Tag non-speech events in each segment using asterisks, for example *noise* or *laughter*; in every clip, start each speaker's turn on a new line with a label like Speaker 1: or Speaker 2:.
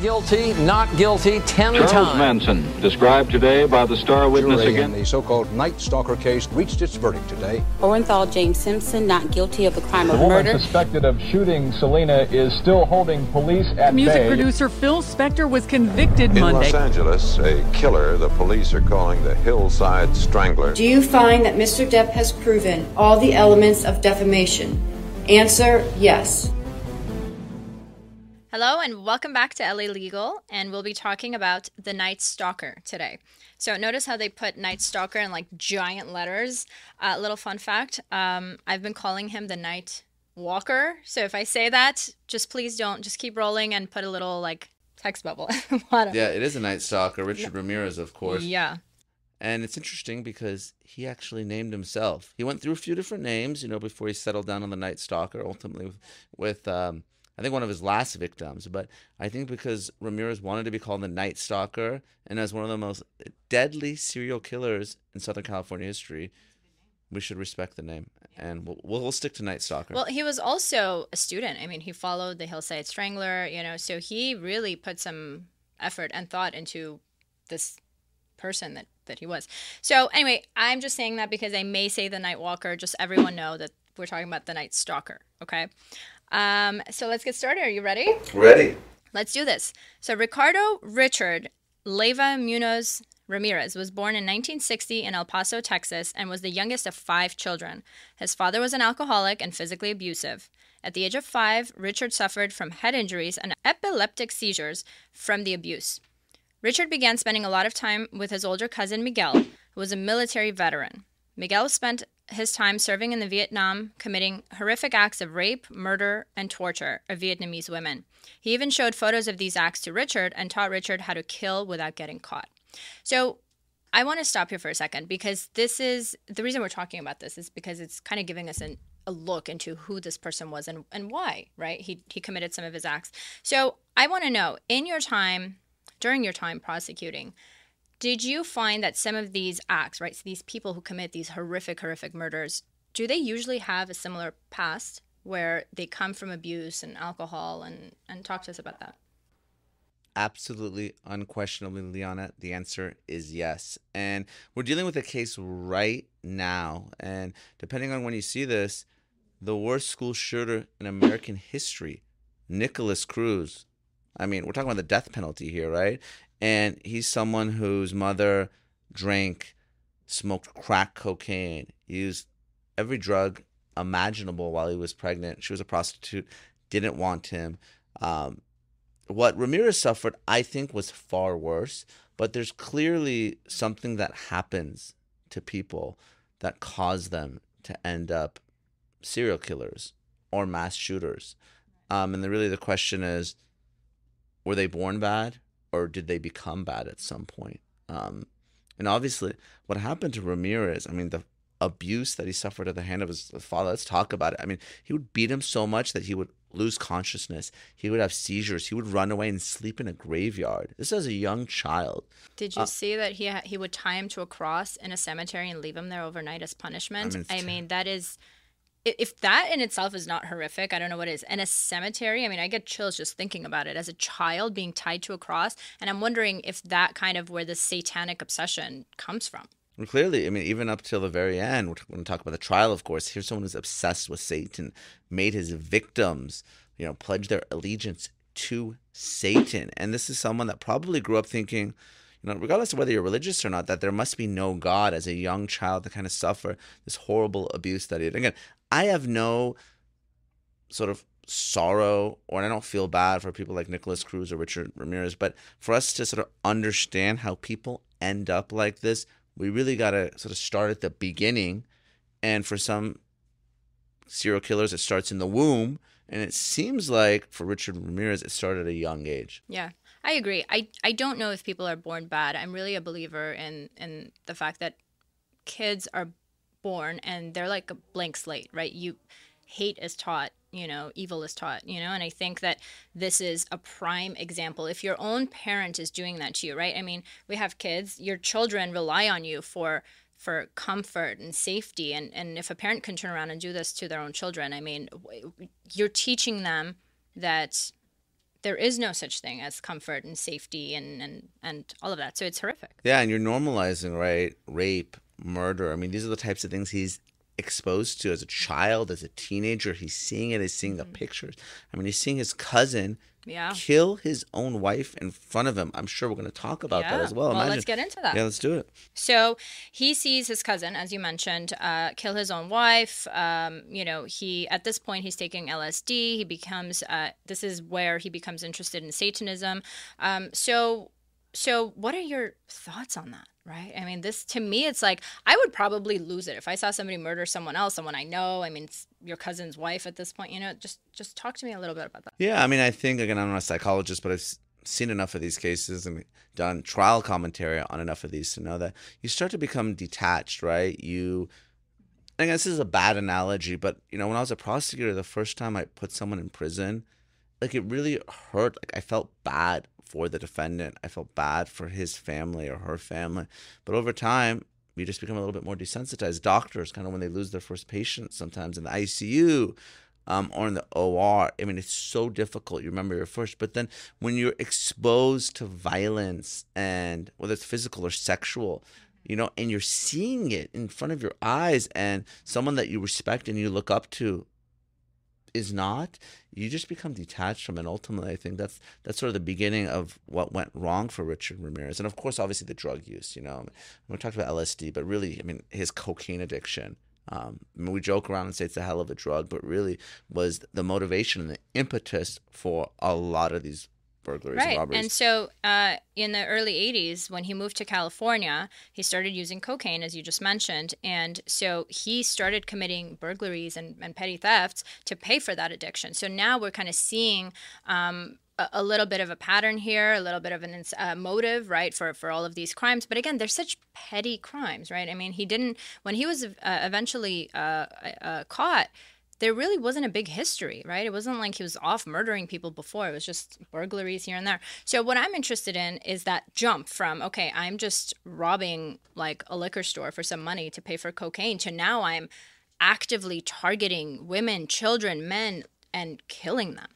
Speaker 1: guilty, not guilty, ten
Speaker 2: Charles
Speaker 1: times.
Speaker 2: Manson, described today by the star witness
Speaker 3: Jury in
Speaker 2: again.
Speaker 3: the so-called Night Stalker case reached its verdict today.
Speaker 4: Orenthal James Simpson not guilty of the crime
Speaker 5: The
Speaker 4: of
Speaker 5: woman
Speaker 4: murder.
Speaker 5: suspected of shooting Selena is still holding police at
Speaker 6: Music
Speaker 5: bay.
Speaker 6: producer Phil Spector was convicted
Speaker 7: In
Speaker 6: Monday.
Speaker 7: Los Angeles, a killer the police are calling the Hillside Strangler.
Speaker 8: Do you find that Mr. Depp has proven all the elements of defamation? Answer yes.
Speaker 9: Hello and welcome back to LA Legal, and we'll be talking about the Night Stalker today. So notice how they put Night Stalker in like giant letters. Uh, little fun fact: um, I've been calling him the Night Walker. So if I say that, just please don't. Just keep rolling and put a little like text bubble. *laughs*
Speaker 10: Yeah, it is a Night Stalker, Richard Ramirez, of course.
Speaker 9: Yeah.
Speaker 10: And it's interesting because he actually named himself. He went through a few different names, you know, before he settled down on the Night Stalker, ultimately with, with um, I think one of his last victims. But I think because Ramirez wanted to be called the Night Stalker and as one of the most deadly serial killers in Southern California history, we should respect the name. And we'll, we'll, we'll stick to Night Stalker.
Speaker 9: Well, he was also a student. I mean, he followed the Hillside Strangler, you know, so he really put some effort and thought into this person that, that he was. So, anyway, I'm just saying that because I may say the Night Walker, just everyone know that we're talking about the Night Stalker, okay? Um, so let's get started. Are you ready?
Speaker 10: Ready.
Speaker 9: Let's do this. So, Ricardo Richard Leyva Munoz Ramirez was born in 1960 in El Paso, Texas, and was the youngest of five children. His father was an alcoholic and physically abusive. At the age of five, Richard suffered from head injuries and epileptic seizures from the abuse. Richard began spending a lot of time with his older cousin Miguel, who was a military veteran. Miguel spent his time serving in the Vietnam, committing horrific acts of rape, murder, and torture of Vietnamese women. He even showed photos of these acts to Richard and taught Richard how to kill without getting caught. So, I want to stop here for a second because this is the reason we're talking about this is because it's kind of giving us an, a look into who this person was and, and why, right? He, he committed some of his acts. So, I want to know in your time, during your time prosecuting, did you find that some of these acts, right, so these people who commit these horrific, horrific murders, do they usually have a similar past where they come from abuse and alcohol? And, and talk to us about that.
Speaker 10: Absolutely, unquestionably, Liana, the answer is yes. And we're dealing with a case right now. And depending on when you see this, the worst school shooter in American history, Nikolas Cruz. I mean, we're talking about the death penalty here, right? And he's someone whose mother drank, smoked crack cocaine, used every drug imaginable while he was pregnant. She was a prostitute, didn't want him. Um, what Ramirez suffered, I think, was far worse. But there's clearly something that happens to people that cause them to end up serial killers or mass shooters. Um, and then really the question is, were they born bad or did they become bad at some point? Um, and obviously, what happened to Ramirez, I mean, the abuse that he suffered at the hand of his father, let's talk about it. I mean, he would beat him so much that he would lose consciousness. He would have seizures. He would run away and sleep in a graveyard. This as a young child.
Speaker 9: Did you uh, see that he ha- he would tie him to a cross in a cemetery and leave him there overnight as punishment? I mean, I mean that is if that in itself is not horrific, I don't know what is. And a cemetery, I mean, I get chills just thinking about it as a child being tied to a cross. And I'm wondering if that kind of where the satanic obsession comes from.
Speaker 10: Clearly, I mean, even up till the very end, we're going to talk about the trial, of course. Here's someone who's obsessed with Satan, made his victims, you know, pledge their allegiance to Satan. And this is someone that probably grew up thinking, you know, regardless of whether you're religious or not, that there must be no God as a young child to kind of suffer this horrible abuse that he did. Again, I have no sort of sorrow or I don't feel bad for people like Nikolas Cruz or Richard Ramirez, but for us to sort of understand how people end up like this, we really got to sort of start at the beginning. And for some serial killers, it starts in the womb. And it seems like for Richard Ramirez, it started at a young age.
Speaker 9: Yeah. I agree. I, I don't know if people are born bad. I'm really a believer in, in the fact that kids are born and they're like a blank slate, right? You hate is taught, you know, evil is taught, you know, and I think that this is a prime example. If your own parent is doing that to you, right? I mean, we have kids, your children rely on you for for comfort and safety and and if a parent can turn around and do this to their own children, I mean, you're teaching them that there is no such thing as comfort and safety and and and all of that. So it's horrific.
Speaker 10: Yeah, and you're normalizing, right? Rape, murder. I mean, these are the types of things he's exposed to as a child, as a teenager. He's seeing it. He's seeing the pictures. I mean, he's seeing his cousin
Speaker 9: Yeah.
Speaker 10: kill his own wife in front of him. I'm sure we're going to talk about that as well.
Speaker 9: Well,
Speaker 10: Imagine.
Speaker 9: let's get into that.
Speaker 10: Yeah, let's do it.
Speaker 9: So he sees his cousin, as you mentioned, uh, kill his own wife. Um, you know, he at this point he's taking LSD. He becomes. Uh, this is where he becomes interested in Satanism. Um, so, so what are your thoughts on that? Right? I mean, this to me, it's like I would probably lose it if I saw somebody murder someone else, someone I know. I mean, your cousin's wife at this point. You know, just just talk to me a little bit about that.
Speaker 10: Yeah, I mean, I think again, I'm not a psychologist, but I've seen enough of these cases and done trial commentary on enough of these to know that you start to become detached, right? You, I guess this is a bad analogy, but you know, when I was a prosecutor, the first time I put someone in prison, like it really hurt. Like I felt bad for the defendant. I felt bad for his family or her family. But over time, you just become a little bit more desensitized. Doctors, kind of when they lose their first patient, sometimes in the ICU, um, or in the OR. I mean, it's so difficult. You remember your first, but then when you're exposed to violence and whether it's physical or sexual, you know, and you're seeing it in front of your eyes, and someone that you respect and you look up to is not, you just become detached from it. Ultimately, I think that's that's sort of the beginning of what went wrong for Richard Ramirez, and of course, obviously the drug use. You know, we talked about LSD, but really, I mean, his cocaine addiction. Um, I mean, we joke around and say it's a hell of a drug, but really was the motivation and the impetus for a lot of these burglaries and
Speaker 9: Right.
Speaker 10: robberies.
Speaker 9: And so uh, in the early 80s, when he moved to California, he started using cocaine, as you just mentioned. And so he started committing burglaries and, and petty thefts to pay for that addiction. So now we're kind of seeing. Um, a- a little bit of a pattern here, a little bit of an uh, motive, right, for for all of these crimes. But again, they're such petty crimes, right? I mean, he didn't when he was uh, eventually uh, uh, caught there really wasn't a big history, right? It wasn't like he was off murdering people before. It was just burglaries here and there. So what I'm interested in is that jump from okay, I'm just robbing like a liquor store for some money to pay for cocaine to now I'm actively targeting women, children, men and killing them.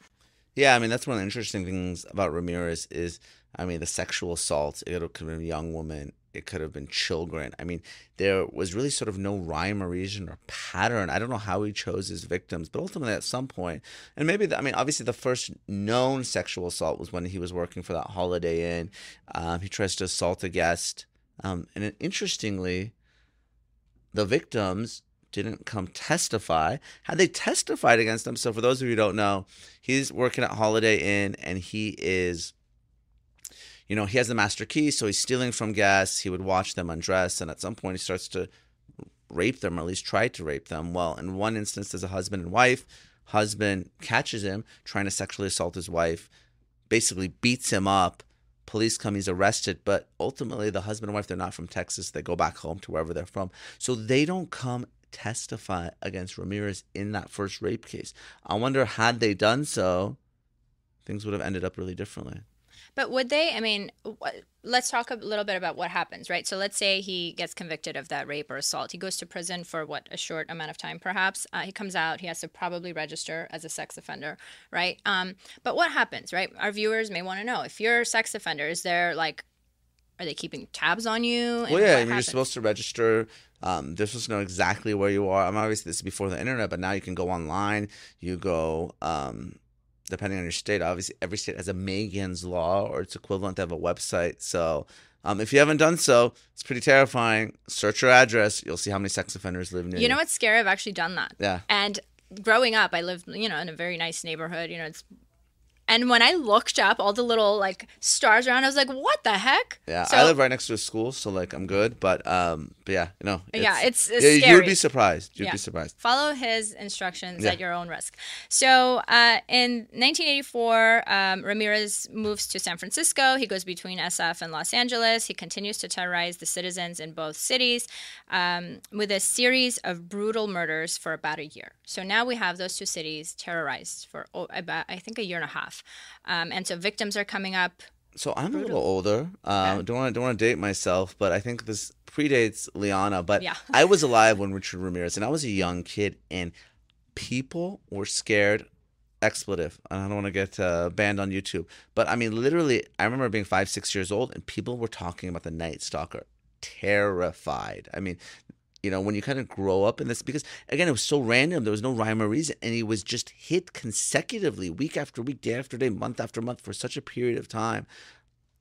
Speaker 10: Yeah, I mean that's one of the interesting things about Ramirez is, I mean, the sexual assaults. It could have been a young woman. It could have been children. I mean, there was really sort of no rhyme or reason or pattern. I don't know how he chose his victims, but ultimately at some point, and maybe the, I mean, obviously the first known sexual assault was when he was working for that Holiday Inn. Um, he tries to assault a guest, um, and interestingly, the victims didn't come testify. Had they testified against him, so for those of you who don't know, he's working at Holiday Inn and he is, you know, he has the master key, so he's stealing from guests. He would watch them undress, and at some point he starts to rape them, or at least try to rape them. Well, in one instance, there's a husband and wife. Husband catches him trying to sexually assault his wife, basically beats him up. Police come, he's arrested, but ultimately the husband and wife, they're not from Texas. They go back home to wherever they're from. So they don't come testify against Ramirez in that first rape case. I wonder, had they done so, things would have ended up really differently.
Speaker 9: But would they? I mean, let's talk a little bit about what happens, right? So let's say he gets convicted of that rape or assault. He goes to prison for what a short amount of time, perhaps. Uh, he comes out. He has to probably register as a sex offender, right? Um, but what happens, right? Our viewers may want to know if you're a sex offender. Is there like, are they keeping tabs on you? And
Speaker 10: Well, yeah,
Speaker 9: what
Speaker 10: I mean, you're
Speaker 9: happens?
Speaker 10: supposed to register. Um, they're supposed to know exactly where you are. I'm obviously this is before the internet, but now you can go online. You go, um, depending on your state. Obviously, every state has a Megan's Law or its equivalent to have a website. So, um, if you haven't done so, it's pretty terrifying. Search your address. You'll see how many sex offenders live near you.
Speaker 9: You know what's scary? I've actually done that.
Speaker 10: Yeah.
Speaker 9: And growing up, I lived, you know, in a very nice neighborhood. You know, it's and when I looked up all the little like stars around, I was like, "What the heck?"
Speaker 10: Yeah,
Speaker 9: So-
Speaker 10: I live right next to a school, so like I'm good. But um, but yeah, you know,
Speaker 9: Yeah, it's- it's
Speaker 10: yeah, you would be surprised. You'd
Speaker 9: Yeah.
Speaker 10: be surprised.
Speaker 9: Follow his instructions
Speaker 10: Yeah.
Speaker 9: at your own risk. So, uh, in 1984, um, Ramirez moves to San Francisco. He goes between SF and Los Angeles. He continues to terrorize the citizens in both cities um, with a series of brutal murders for about a year. So now we have those two cities terrorized for about, I think, a year and a half. Um, and so victims are coming up.
Speaker 10: So I'm a little older. Uh, Don't want to don't want to date myself, but I think this predates Liana. But
Speaker 9: Yeah.
Speaker 10: I was *laughs* alive when Richard Ramirez, and I was a young kid, and people were scared expletive. I don't want to get uh, banned on YouTube, but I mean, literally, I remember being five, six years old, and people were talking about the Night Stalker, terrified. I mean, you know, when you kind of grow up in this, because again, it was so random, there was no rhyme or reason, and he was just hit consecutively, week after week, day after day, month after month, for such a period of time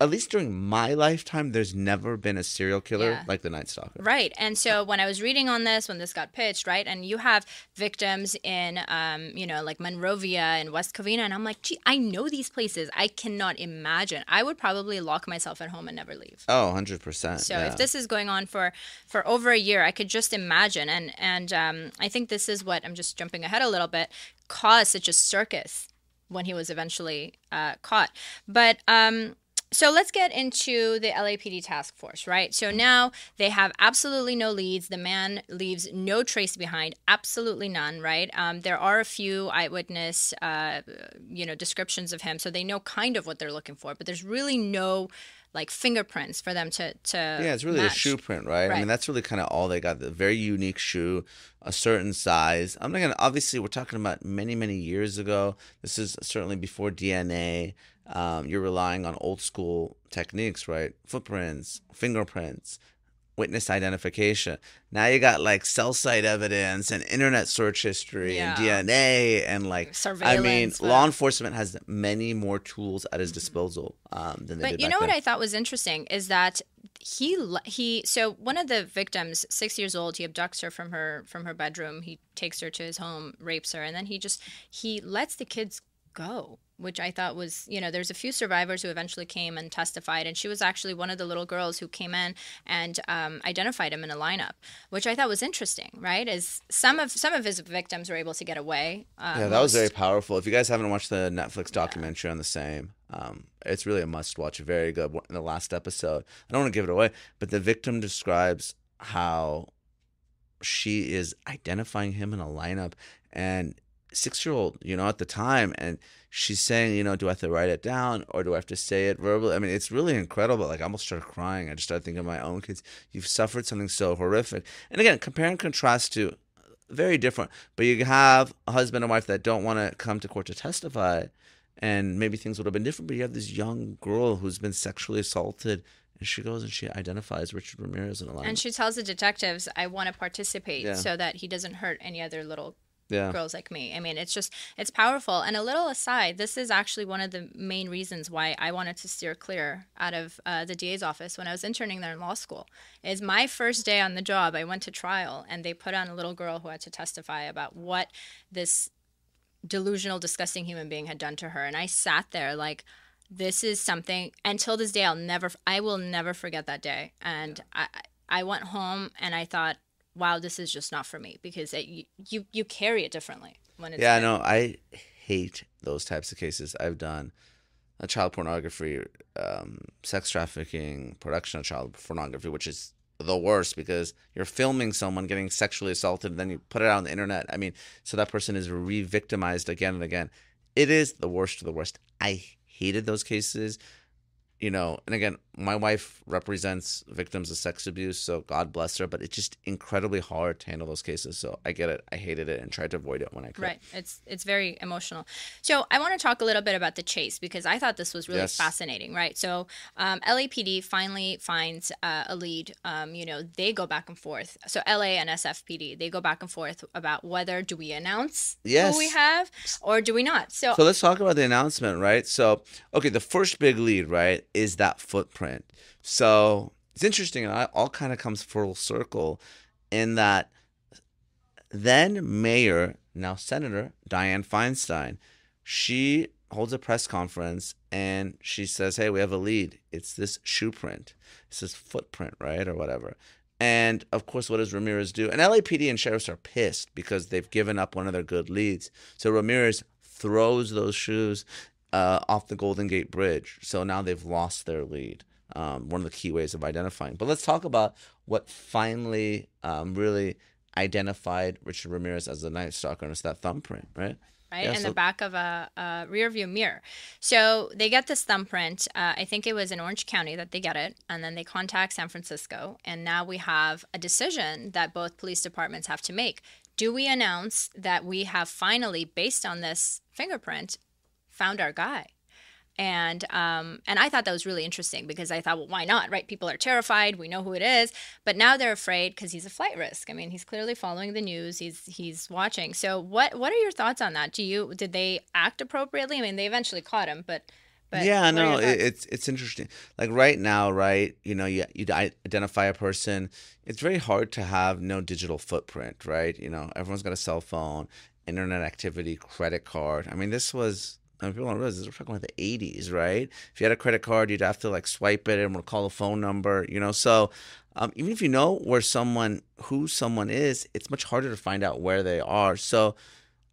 Speaker 10: at least during my lifetime, there's never been a serial killer
Speaker 9: Yeah.
Speaker 10: like the Night Stalker.
Speaker 9: Right. And so when I was reading on this, when this got pitched, right, and you have victims in, um, you know, like Monrovia and West Covina, and I'm like, gee, I know these places. I cannot imagine. I would probably lock myself at home and never leave.
Speaker 10: Oh, 100%.
Speaker 9: So
Speaker 10: yeah.
Speaker 9: if this is going on for for over a year, I could just imagine, and and um, I think this is what I'm just jumping ahead a little bit caused such a circus when he was eventually uh, caught. But um, so let's get into the LAPD task force, right? So now they have absolutely no leads. The man leaves no trace behind, absolutely none, right? Um, there are a few eyewitness, uh, you know, descriptions of him, so they know kind of what they're looking for, but there's really no like fingerprints for them to to
Speaker 10: Yeah, it's really
Speaker 9: match.
Speaker 10: a shoe print, right? I mean, that's really kind of all they got. The very unique shoe, a certain size. I'm not gonna. Obviously, we're talking about many, many years ago. This is certainly before DNA. Um, you're relying on old school techniques, right? Footprints, fingerprints, witness identification. Now you got like cell site evidence and internet search history and DNA and like surveillance. I mean,
Speaker 9: but-
Speaker 10: law enforcement has many more tools at his disposal um, than they
Speaker 9: But
Speaker 10: did
Speaker 9: you
Speaker 10: back
Speaker 9: know what. I thought was interesting is that he he so one of the victims, six years old, he abducts her from her from her bedroom. He takes her to his home, rapes her, and then he just he lets the kids go. Which I thought was, you know, there's a few survivors who eventually came and testified, and she was actually one of the little girls who came in and um, identified him in a lineup, which I thought was interesting. Right, is some of some of his victims were able to get away. Uh,
Speaker 10: Yeah, that was very powerful. If you guys haven't watched the Netflix documentary on the same, um, it's really a must watch. Very good. In the last episode, I don't want to give it away, but the victim describes how she is identifying him in a lineup and six year old, you know, at the time, and she's saying, you know, do I have to write it down or do I have to say it verbally? I mean, it's really incredible. Like, I almost started crying. I just started thinking of my own kids. You've suffered something so horrific. And again, compare and contrast to very different. But you have a husband and wife that don't want to come to court to testify, and maybe things would have been different. But you have this young girl who's been sexually assaulted, and she goes and she identifies Richard Ramirez in a line.
Speaker 9: And she tells the detectives, "I want to participate
Speaker 10: Yeah.
Speaker 9: so that he doesn't hurt any other little
Speaker 10: Yeah.
Speaker 9: girls like me." I mean, it's just it's powerful. And a little aside, this is actually one of the main reasons why I wanted to steer clear out of uh, the DA's office when I was interning there in law school. Is my first day on the job, I went to trial, and they put on a little girl who had to testify about what this delusional, disgusting human being had done to her, and I sat there like this is something until this day I'll never I will never forget that day and I I went home and I thought wow this is just not for me because it, you, you you carry it differently when it's
Speaker 10: yeah,
Speaker 9: big.
Speaker 10: no, I hate those types of cases. I've done a child pornography, um, sex trafficking, production of child pornography, which is the worst because you're filming someone getting sexually assaulted and then you put it out on the internet. I mean, so that person is re-victimized again and again. It is the worst of the worst. I hated those cases. You know, and again, my wife represents victims of sex abuse, so God bless her, but it's just incredibly hard to handle those cases. So I get it. I hated it and tried to avoid it when I could.
Speaker 9: Right. It's it's very emotional. So I want to talk a little bit about the chase because I thought this was really
Speaker 10: Yes.
Speaker 9: fascinating. Right. So um, LAPD finally finds uh, a lead. Um, you know, they go back and forth. So LA and SFPD they go back and forth about whether do we announce
Speaker 10: Yes.
Speaker 9: who we have or do we not. So,
Speaker 10: So let's talk about the announcement, right? So, okay, the first big lead, right, is that So it's interesting, and it all kind of comes full circle in that then Mayor, now Senator Dianne Feinstein, she holds a press conference and she says, Hey, we have a lead. It's this shoe print. It's this footprint, right? Or whatever. And of course, what does Ramirez do? And LAPD and sheriffs are pissed because they've given up one of their good leads. So Ramirez throws those shoes uh, off the Golden Gate Bridge. So now they've lost their lead. Um, one of the key ways of identifying. But let's talk about what finally um, really identified Richard Ramirez as the Night Stalker, and it's that thumbprint, right?
Speaker 9: right
Speaker 10: Yeah,
Speaker 9: in
Speaker 10: so-
Speaker 9: the back of a, a rear view mirror so they get this thumbprint uh, i think it was in orange county that they get it and then they contact san francisco and now we have a decision that both police departments have to make do we announce that we have finally, based on this fingerprint, found our guy? And um, and I thought that was really interesting because I thought, well, why not? Right? People are terrified. We know who it is, but now they're afraid because he's a flight risk. I mean, he's clearly following the news. He's he's watching. So what what are your thoughts on that? Do you did they act appropriately? I mean, they eventually caught him, but. But
Speaker 10: yeah, no, it, it's it's interesting. Like right now, right? You know, you you identify a person. It's very hard to have no digital footprint, right? You know, everyone's got a cell phone, internet activity, credit card. I mean, this was Mean, people don't realize this. We're talking about the 80s, right? If you had a credit card, you'd have to like swipe it and recall a phone number, you know. So um, even if you know where someone, who someone is, it's much harder to find out where they are. So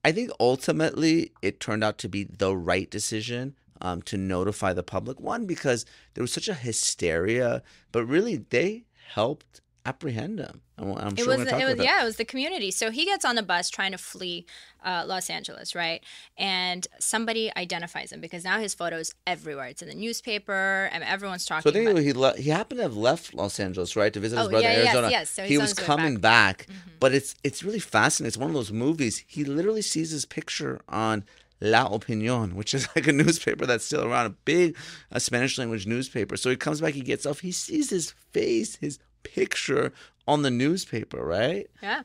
Speaker 10: I think ultimately it turned out to be the right decision um, to notify the public. One, because there was such a hysteria, but really they helped apprehend him. I'm, I'm
Speaker 9: it
Speaker 10: sure
Speaker 9: was, it was yeah, it was the community. So he gets on the bus trying to flee uh, Los Angeles, right? And somebody identifies him because now his photos everywhere. It's in the newspaper, and everyone's talking.
Speaker 10: So I think he le- he happened to have left Los Angeles, right, to visit his
Speaker 9: oh,
Speaker 10: brother
Speaker 9: yeah,
Speaker 10: in Arizona.
Speaker 9: Yes, yes. So
Speaker 10: he was coming back,
Speaker 9: back. Mm-hmm.
Speaker 10: but it's it's really fascinating. It's one of those movies. He literally sees his picture on La Opinion, which is *laughs* like a newspaper that's still around, a big a Spanish language newspaper. So he comes back, he gets off, he sees his face, his picture on the newspaper, right?
Speaker 9: Yeah.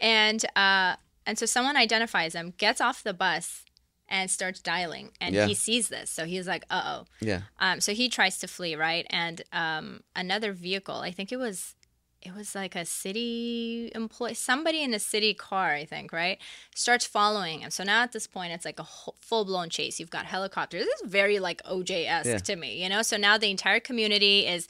Speaker 9: And uh and so someone identifies him, gets off the bus and starts dialing and
Speaker 10: Yeah.
Speaker 9: he sees this. So he's like, "Uh-oh."
Speaker 10: Yeah.
Speaker 9: Um so he tries to flee, right? And um another vehicle, I think it was it was like a city employee, somebody in a city car, I think, right? Starts following him. So now at this point, it's like a full blown chase. You've got helicopters. This is very like OJ esque
Speaker 10: Yeah.
Speaker 9: to me, you know? So now the entire community is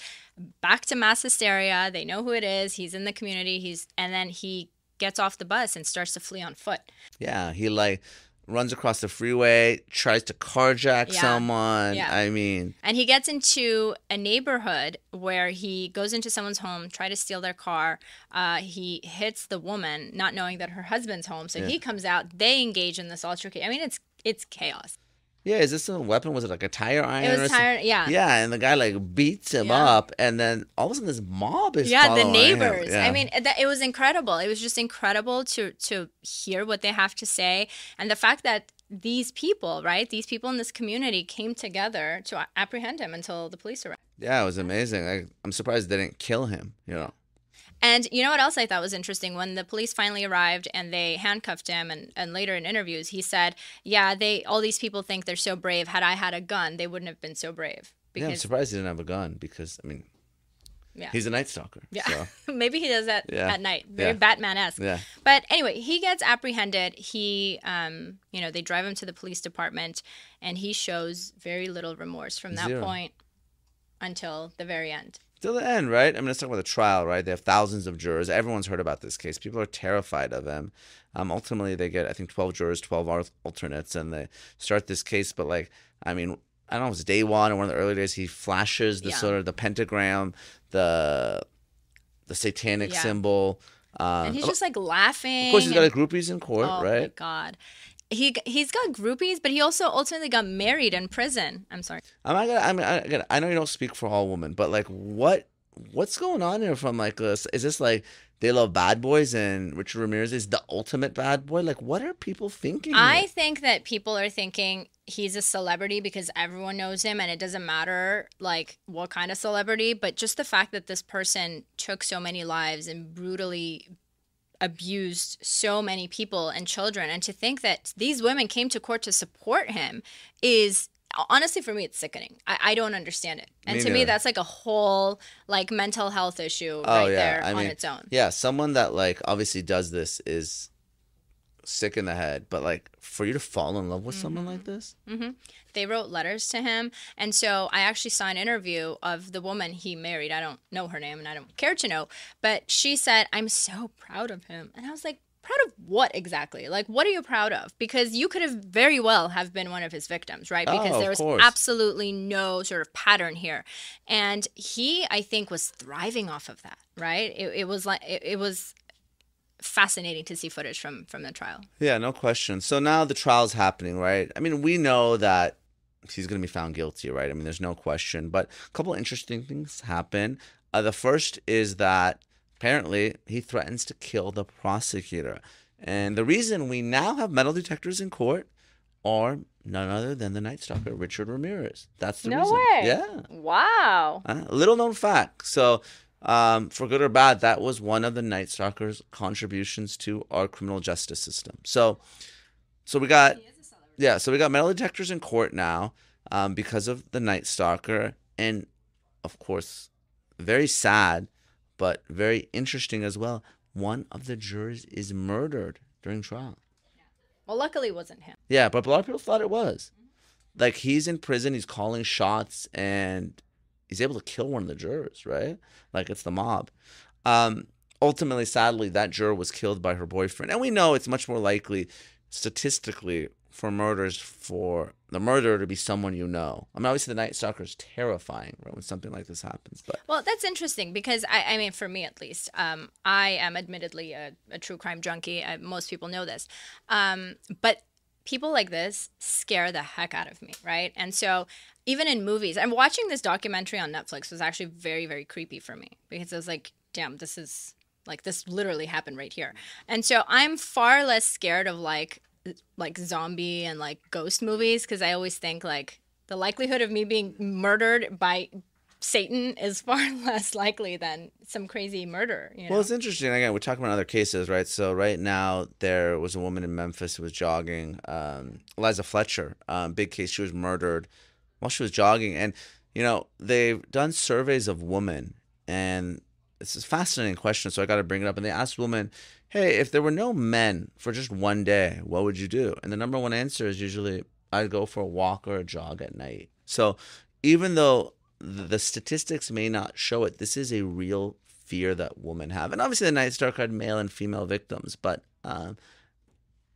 Speaker 9: back to mass hysteria. They know who it is. He's in the community. He's, and then he gets off the bus and starts to flee on foot.
Speaker 10: Yeah, he like runs across the freeway, tries to carjack
Speaker 9: Yeah.
Speaker 10: someone.
Speaker 9: Yeah.
Speaker 10: I mean,
Speaker 9: And he gets into a neighborhood where he goes into someone's home, try to steal their car. Uh, he hits the woman, not knowing that her husband's home. So
Speaker 10: Yeah.
Speaker 9: he comes out. They engage in this altercation. I mean, it's it's chaos.
Speaker 10: Yeah, is this a weapon? Was it like a tire iron? It was
Speaker 9: tire- yeah.
Speaker 10: Yeah, and the guy like beats him
Speaker 9: Yeah.
Speaker 10: up, and then all of a sudden this mob is
Speaker 9: yeah, the neighbors.
Speaker 10: Yeah.
Speaker 9: I mean, that, it was incredible. It was just incredible to to hear what they have to say, and the fact that these people, right, these people in this community came together to apprehend him until the police arrived.
Speaker 10: yeah, it was amazing. I, I'm surprised they didn't kill him. You know.
Speaker 9: And you know what else I thought was interesting? When the police finally arrived and they handcuffed him, and, and later in interviews, he said, "Yeah, they all these people think they're so brave. Had I had a gun, they wouldn't have been so brave."
Speaker 10: yeah, I'm surprised he didn't have a gun because I mean,
Speaker 9: Yeah.
Speaker 10: he's a night stalker.
Speaker 9: Yeah.
Speaker 10: So. *laughs*
Speaker 9: Maybe he does that
Speaker 10: Yeah.
Speaker 9: at night. Very
Speaker 10: Yeah.
Speaker 9: Batman esque.
Speaker 10: Yeah.
Speaker 9: But anyway, he gets apprehended. He, um, you know, they drive him to the police department, and he shows very little remorse from that
Speaker 10: Zero.
Speaker 9: point until the very end.
Speaker 10: Till the end, right? I mean, let's talk about the trial, right? They have thousands of jurors. Everyone's heard about this case. People are terrified of him. Um, ultimately, they get, I think, 12 jurors, 12 alternates, and they start this case. But, like, I mean, I don't know, it was day one or one of the early days. He flashes the
Speaker 9: Yeah.
Speaker 10: sort of the pentagram, the the satanic
Speaker 9: Yeah.
Speaker 10: symbol. Um,
Speaker 9: and he's just like laughing.
Speaker 10: of course, he's got a groupies in court,
Speaker 9: oh my
Speaker 10: right?
Speaker 9: god. He he's got groupies, but he also ultimately got married in prison. I'm sorry.
Speaker 10: I'm not gonna. I mean, I, again, I know you don't speak for all women, but like, what what's going on here? From like, this? is this like they love bad boys and Richard Ramirez is the ultimate bad boy? Like, what are people thinking?
Speaker 9: I
Speaker 10: here?
Speaker 9: think that people are thinking he's a celebrity because everyone knows him and it doesn't matter like what kind of celebrity, but just the fact that this person took so many lives and brutally abused so many people and children and to think that these women came to court to support him is honestly for me it's sickening. I, I don't understand it. And
Speaker 10: Me
Speaker 9: to me that's like a whole like mental health issue
Speaker 10: Oh
Speaker 9: right
Speaker 10: yeah,
Speaker 9: there
Speaker 10: I
Speaker 9: on
Speaker 10: mean,
Speaker 9: its own.
Speaker 10: yeah, someone that like obviously does this is sick in the head, but like for you to fall in love with someone
Speaker 9: Mm-hmm.
Speaker 10: like this,
Speaker 9: they wrote letters to him and so i actually saw an interview of the woman he married. I don't know her name and i don't care to know but she said i'm so proud of him. And i was like proud of what exactly? Like what are you proud of? Because you could have very well have been one of his victims right? Because
Speaker 10: Oh,
Speaker 9: there was
Speaker 10: course.
Speaker 9: absolutely no sort of pattern here. And he i think was thriving off of that right? It, it was like it, it was fascinating to see footage from from the trial
Speaker 10: Yeah, no question. So now the trial's happening, right? I mean, we know that he's going to be found guilty, right? I mean, there's no question. But a couple interesting things happen. Uh, the first is that apparently he threatens to kill the prosecutor. And the reason we now have metal detectors in court are none other than the Night Stalker, Richard Ramirez. That's the
Speaker 9: no
Speaker 10: reason.
Speaker 9: way.
Speaker 10: Yeah.
Speaker 9: Wow.
Speaker 10: Uh, little known fact. So, um, for good or bad, that was one of the Night Stalker's contributions to our criminal justice system. So, so we got, yeah, so we got metal detectors in court now um, because of the Night Stalker, and of course, very sad, but very interesting as well. One of the jurors is murdered during trial.
Speaker 9: Well, luckily it wasn't him.
Speaker 10: Yeah, but a lot of people thought it was. Like he's in prison, he's calling shots, and he's able to kill one of the jurors, right? Like it's the mob. Um, ultimately, sadly, that juror was killed by her boyfriend, and we know it's much more likely, statistically, for murders for the murderer to be someone you know. I mean, obviously, the Night Stalker is terrifying right, when something like this happens, but
Speaker 9: Well, that's interesting because I, I mean, for me at least, um, I am admittedly a, a true crime junkie. I, most people know this, um, but people like this scare the heck out of me, right? And so, even in movies, I'm watching this documentary on Netflix was actually very, very creepy for me because I was like, "Damn, this is like this literally happened right here." And so, I'm far less scared of like like zombie and like ghost movies because I always think like the likelihood of me being murdered by Satan is *laughs* far less likely than some crazy murder. You know?
Speaker 10: Well, it's interesting. Again, we're talking about other cases, right? So right now, there was a woman in Memphis who was jogging. Um, Eliza Fletcher, um, big case. She was murdered while she was jogging, and you know they've done surveys of women, and it's a fascinating question. So I got to bring it up. And they asked women, "Hey, if there were no men for just one day, what would you do?" And the number one answer is usually, "I'd go for a walk or a jog at night." So even though the statistics may not show it. This is a real fear that women have, and obviously the Night Stalker had male and female victims, but um,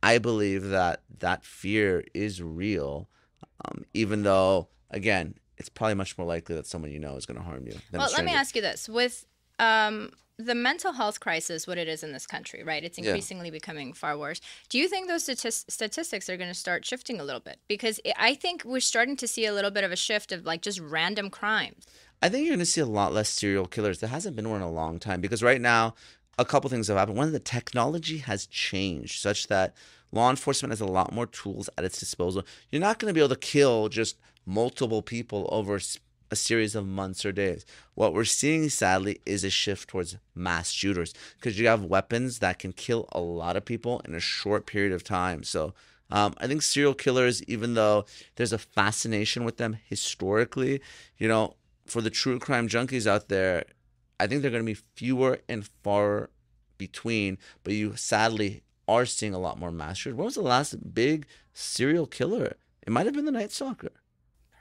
Speaker 10: I believe that that fear is real, um, even though again it's probably much more likely that someone you know is going to harm you. Than
Speaker 9: well, let me ask you this: with um, the mental health crisis, what it is in this country, right? It's
Speaker 10: Yeah.
Speaker 9: increasingly becoming far worse. Do you think those statis- statistics are going to start shifting a little bit? Because I- think we're starting to see a little bit of a shift of like just random crimes.
Speaker 10: I think you're going to see a lot less serial killers. There hasn't been one in a long time because right now, a couple things have happened. One the technology has changed such that law enforcement has a lot more tools at its disposal. You're not going to be able to kill just multiple people over a series of months or days. What we're seeing, sadly, is a shift towards mass shooters because you have weapons that can kill a lot of people in a short period of time. So, um, I think serial killers, even though there's a fascination with them historically, you know, for the true crime junkies out there, I think they're going to be fewer and far between. But you sadly are seeing a lot more mass shooters. When was the last big serial killer? It might have been the Night Stalker.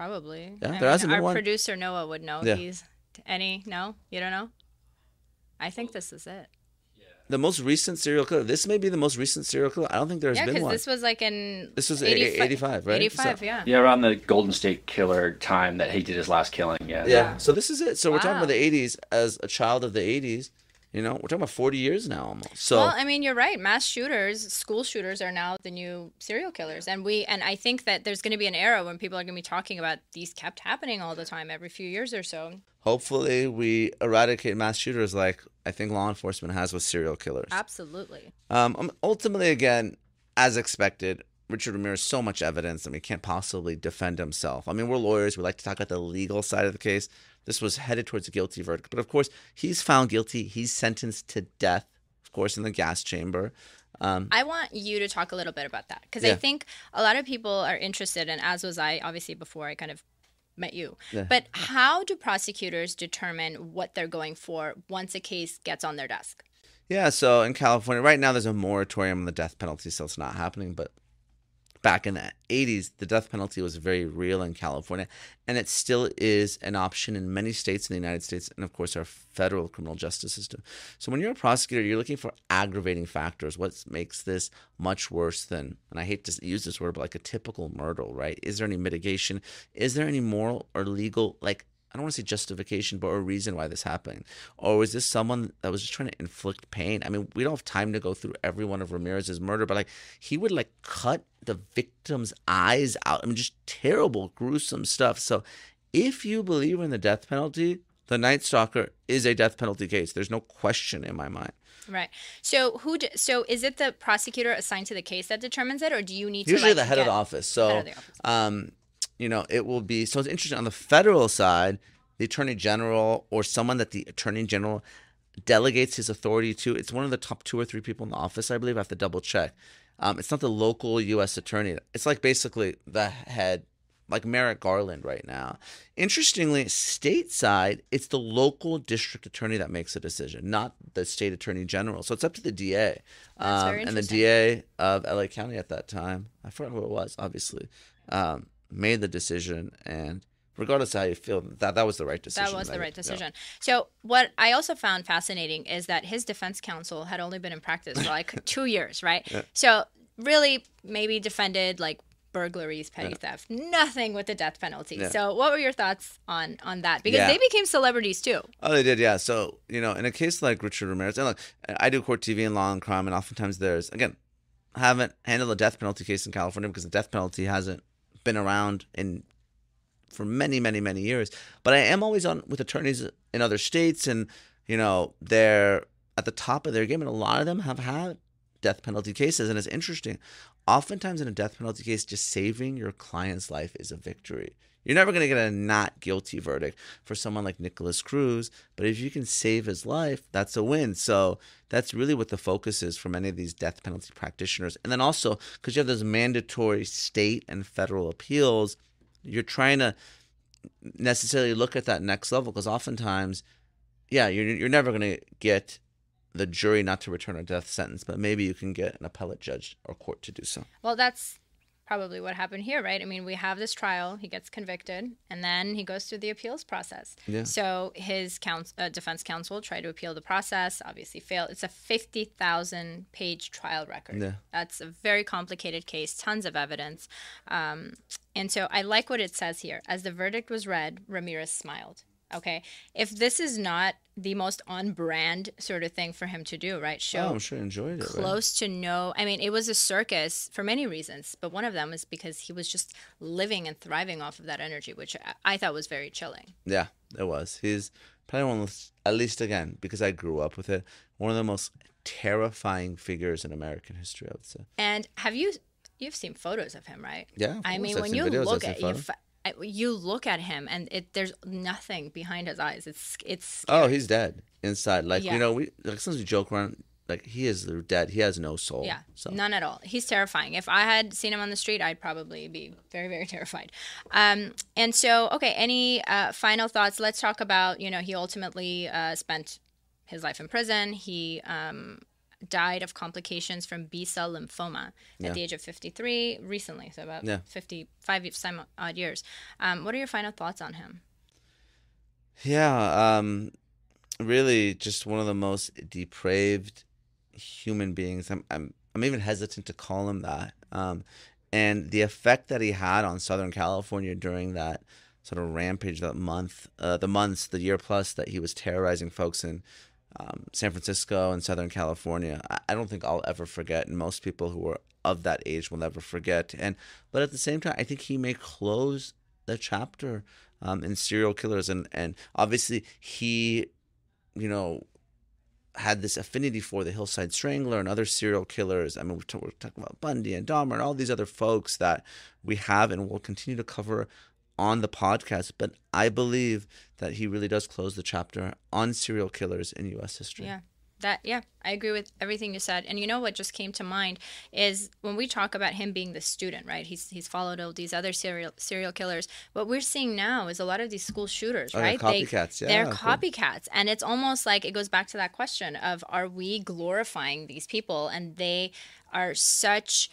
Speaker 9: Probably.
Speaker 10: Yeah,
Speaker 9: I
Speaker 10: there hasn't been
Speaker 9: our
Speaker 10: one.
Speaker 9: producer Noah would know.
Speaker 10: Yeah.
Speaker 9: He's any no, you don't know. I think this is it.
Speaker 10: The most recent serial killer. This may be the most recent serial killer. I don't think there's
Speaker 9: yeah,
Speaker 10: been
Speaker 9: because
Speaker 10: one.
Speaker 9: this was like in
Speaker 10: This was
Speaker 9: 85
Speaker 10: 85, right?
Speaker 9: 85,
Speaker 10: So-
Speaker 9: yeah.
Speaker 11: Yeah, around the Golden State Killer time that he did his last killing. Yeah.
Speaker 10: yeah. So this is it. So we're talking about the 80s as a child of the 80s. You know, we're talking about 40 years now almost. So
Speaker 9: well, I mean, you're right. Mass shooters, school shooters, are now the new serial killers, and we and I think that there's going to be an era when people are going to be talking about these kept happening all the time, every few years or so.
Speaker 10: hopefully we eradicate mass shooters like I think law enforcement has with serial killers.
Speaker 9: Absolutely.
Speaker 10: Um, um, ultimately, again, as expected, Richard Ramirez so much evidence and he can't possibly defend himself. I mean, we're lawyers; we like to talk about the legal side of the case. This was headed towards a guilty verdict, but of course, he's found guilty. He's sentenced to death, of course, in the gas chamber. Um,
Speaker 9: I want you to talk a little bit about that because I think a lot of people are interested, and as was I, obviously, before I kind of met you.
Speaker 10: Yeah.
Speaker 9: But how do prosecutors determine what they're going for once a case gets on their desk?
Speaker 10: Yeah, so in California, right now there's a moratorium on the death penalty, so it's not happening. But back in the 80s, the death penalty was very real in California, and it still is an option in many states in the United States, and of course, our federal criminal justice system. So when you're a prosecutor, you're looking for aggravating factors. What makes this much worse than, and I hate to use this word, but like a typical murder, right? Is there any mitigation? Is there any moral or legal, like, I don't want to say justification, but a reason why this happened. Or was this someone that was just trying to inflict pain? I mean, we don't have time to go through every one of Ramirez's murder, but like he would like cut the victim's eyes out. I mean, just terrible, gruesome stuff. So if you believe in the death penalty, the Night Stalker is a death penalty case. There's no question in my mind.
Speaker 9: Right. So who? D- so is it the prosecutor assigned to the case that determines it, or do you need to
Speaker 10: Usually
Speaker 9: like,
Speaker 10: the head of the office. So,
Speaker 9: head of the office.
Speaker 10: um, you know, it will be so it's interesting on the federal side, the attorney general or someone that the attorney general delegates his authority to. It's one of the top two or three people in the office, I believe. I have to double check. Um, it's not the local U.S. attorney. It's like basically the head, like Merrick Garland right now. Interestingly, stateside, it's the local district attorney that makes a decision, not the state attorney general. So it's up to the DA. Um, and the. DA of LA County at that time, I forgot who it was, obviously, um, made the decision. And regardless of how you feel, that that was the right decision.
Speaker 9: That was the right
Speaker 10: yeah.
Speaker 9: decision. So what I also found fascinating is that his defense counsel had only been in practice for like *laughs* two years, right?
Speaker 10: Yeah.
Speaker 9: So really, maybe defended like burglaries, petty
Speaker 10: Yeah.
Speaker 9: theft, nothing with the death penalty.
Speaker 10: Yeah.
Speaker 9: So what were your thoughts on on that? Because
Speaker 10: Yeah.
Speaker 9: they became celebrities too.
Speaker 10: Oh, they did, yeah. So, you know, in a case like Richard Ramirez, and look, I do court TV and law and crime, and oftentimes there's, again, I haven't handled a death penalty case in California because the death penalty hasn't been around in for many, many, many years. But I am always on with attorneys in other states, and you know, they're at the top of their game, and a lot of them have had death penalty cases, and it's interesting. Oftentimes, in a death penalty case, just saving your client's life is a victory. You're never going to get a not guilty verdict for someone like Nikolas Cruz, but if you can save his life, that's a win. So that's really what the focus is for many of these death penalty practitioners. And then also, because you have those mandatory state and federal appeals, you're trying to necessarily look at that next level because oftentimes, yeah, you're, you're never going to get the jury not to return a death sentence, but maybe you can get an appellate judge or court to do so.
Speaker 9: Well, that's probably what happened here, right? I mean, we have this trial, he gets convicted, and then he goes through the appeals process.
Speaker 10: Yeah.
Speaker 9: So his counsel, uh, defense counsel tried to appeal the process, obviously failed. It's a 50,000 page trial record.
Speaker 10: Yeah.
Speaker 9: That's a very complicated case, tons of evidence. Um, and so I like what it says here. As the verdict was read, Ramirez smiled. Okay. If this is not the most on brand sort of thing for him to do, right? Show
Speaker 10: oh, I'm sure he enjoyed it. right?
Speaker 9: close to no i mean it was a circus for many reasons but one of them is because he was just living and thriving off of that energy which i, I thought was very chilling
Speaker 10: Yeah, it was. He's probably one of those, at least again, because I grew up with it, one of the most terrifying figures in American history, I would say.
Speaker 9: and have you you've seen photos of him right
Speaker 10: Yeah,
Speaker 9: i mean when you
Speaker 10: videos,
Speaker 9: look at you
Speaker 10: photos.
Speaker 9: fa- I- you look at him and it there's nothing behind his eyes it's it's
Speaker 10: Oh, he's dead inside. Like
Speaker 9: Yeah.
Speaker 10: you know, we like sometimes we joke around. Like he is dead. He has no soul.
Speaker 9: Yeah,
Speaker 10: So
Speaker 9: none at all. He's terrifying. If I had seen him on the street, I'd probably be very, very *laughs* terrified. Um, and so, okay, any uh, final thoughts? Let's talk about, you know, he ultimately uh, spent his life in prison. He um, died of complications from B cell lymphoma
Speaker 10: Yeah.
Speaker 9: at the age of 53 recently, so about
Speaker 10: Yeah.
Speaker 9: 55 y- some odd years. Um, what are your final thoughts on him?
Speaker 10: Yeah, um, really, just one of the most depraved human beings. I'm, I'm, I'm even hesitant to call him that. Um, and the effect that he had on Southern California during that sort of rampage, that month, uh, the months, the year plus that he was terrorizing folks in um, San Francisco and Southern California, I, don't think I'll ever forget. And most people who are of that age will never forget. And but at the same time, I think he may close the chapter um, in serial killers, and and obviously he, you know, had this affinity for the Hillside Strangler and other serial killers. I mean, we're, t- we're talking about Bundy and Dahmer and all these other folks that we have and will continue to cover on the podcast. But I believe that he really does close the chapter on serial killers in U.S. history.
Speaker 9: Yeah. That yeah, I agree with everything you said. And you know what just came to mind is when we talk about him being the student, right? He's he's followed all these other serial serial killers. What we're seeing now is a lot of these school shooters,
Speaker 10: Oh, they're
Speaker 9: right?
Speaker 10: copycats,
Speaker 9: They,
Speaker 10: yeah,
Speaker 9: they're copycats, and it's almost like it goes back to that question of are we glorifying these people, and they are such,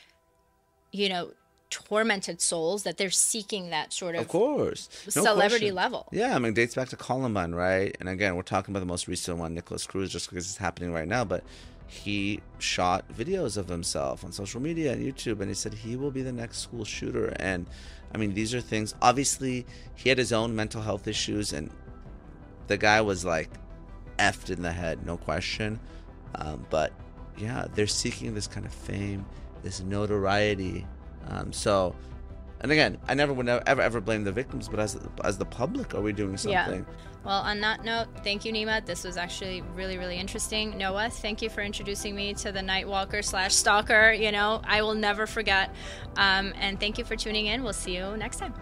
Speaker 9: you know, tormented souls that they're seeking that sort of
Speaker 10: Of course. No
Speaker 9: celebrity
Speaker 10: question.
Speaker 9: level.
Speaker 10: Yeah, I mean, dates back to Columbine, right? And again, we're talking about the most recent one, Nikolas Cruz, just because it's happening right now. But he shot videos of himself on social media and YouTube, and he said he will be the next school shooter. And I mean, these are things. Obviously, he had his own mental health issues, and the guy was like effed in the head, no question. Um, but yeah, they're seeking this kind of fame, this notoriety. Um, so And again, I never would ever ever blame the victims, but as as the public, are we doing something?
Speaker 9: Yeah. Well, on that note, thank you, Nima. This was actually really, really interesting. Noah, thank you for introducing me to the Nightwalker slash Stalker. You know, I will never forget. Um, and thank you for tuning in. We'll see you next time.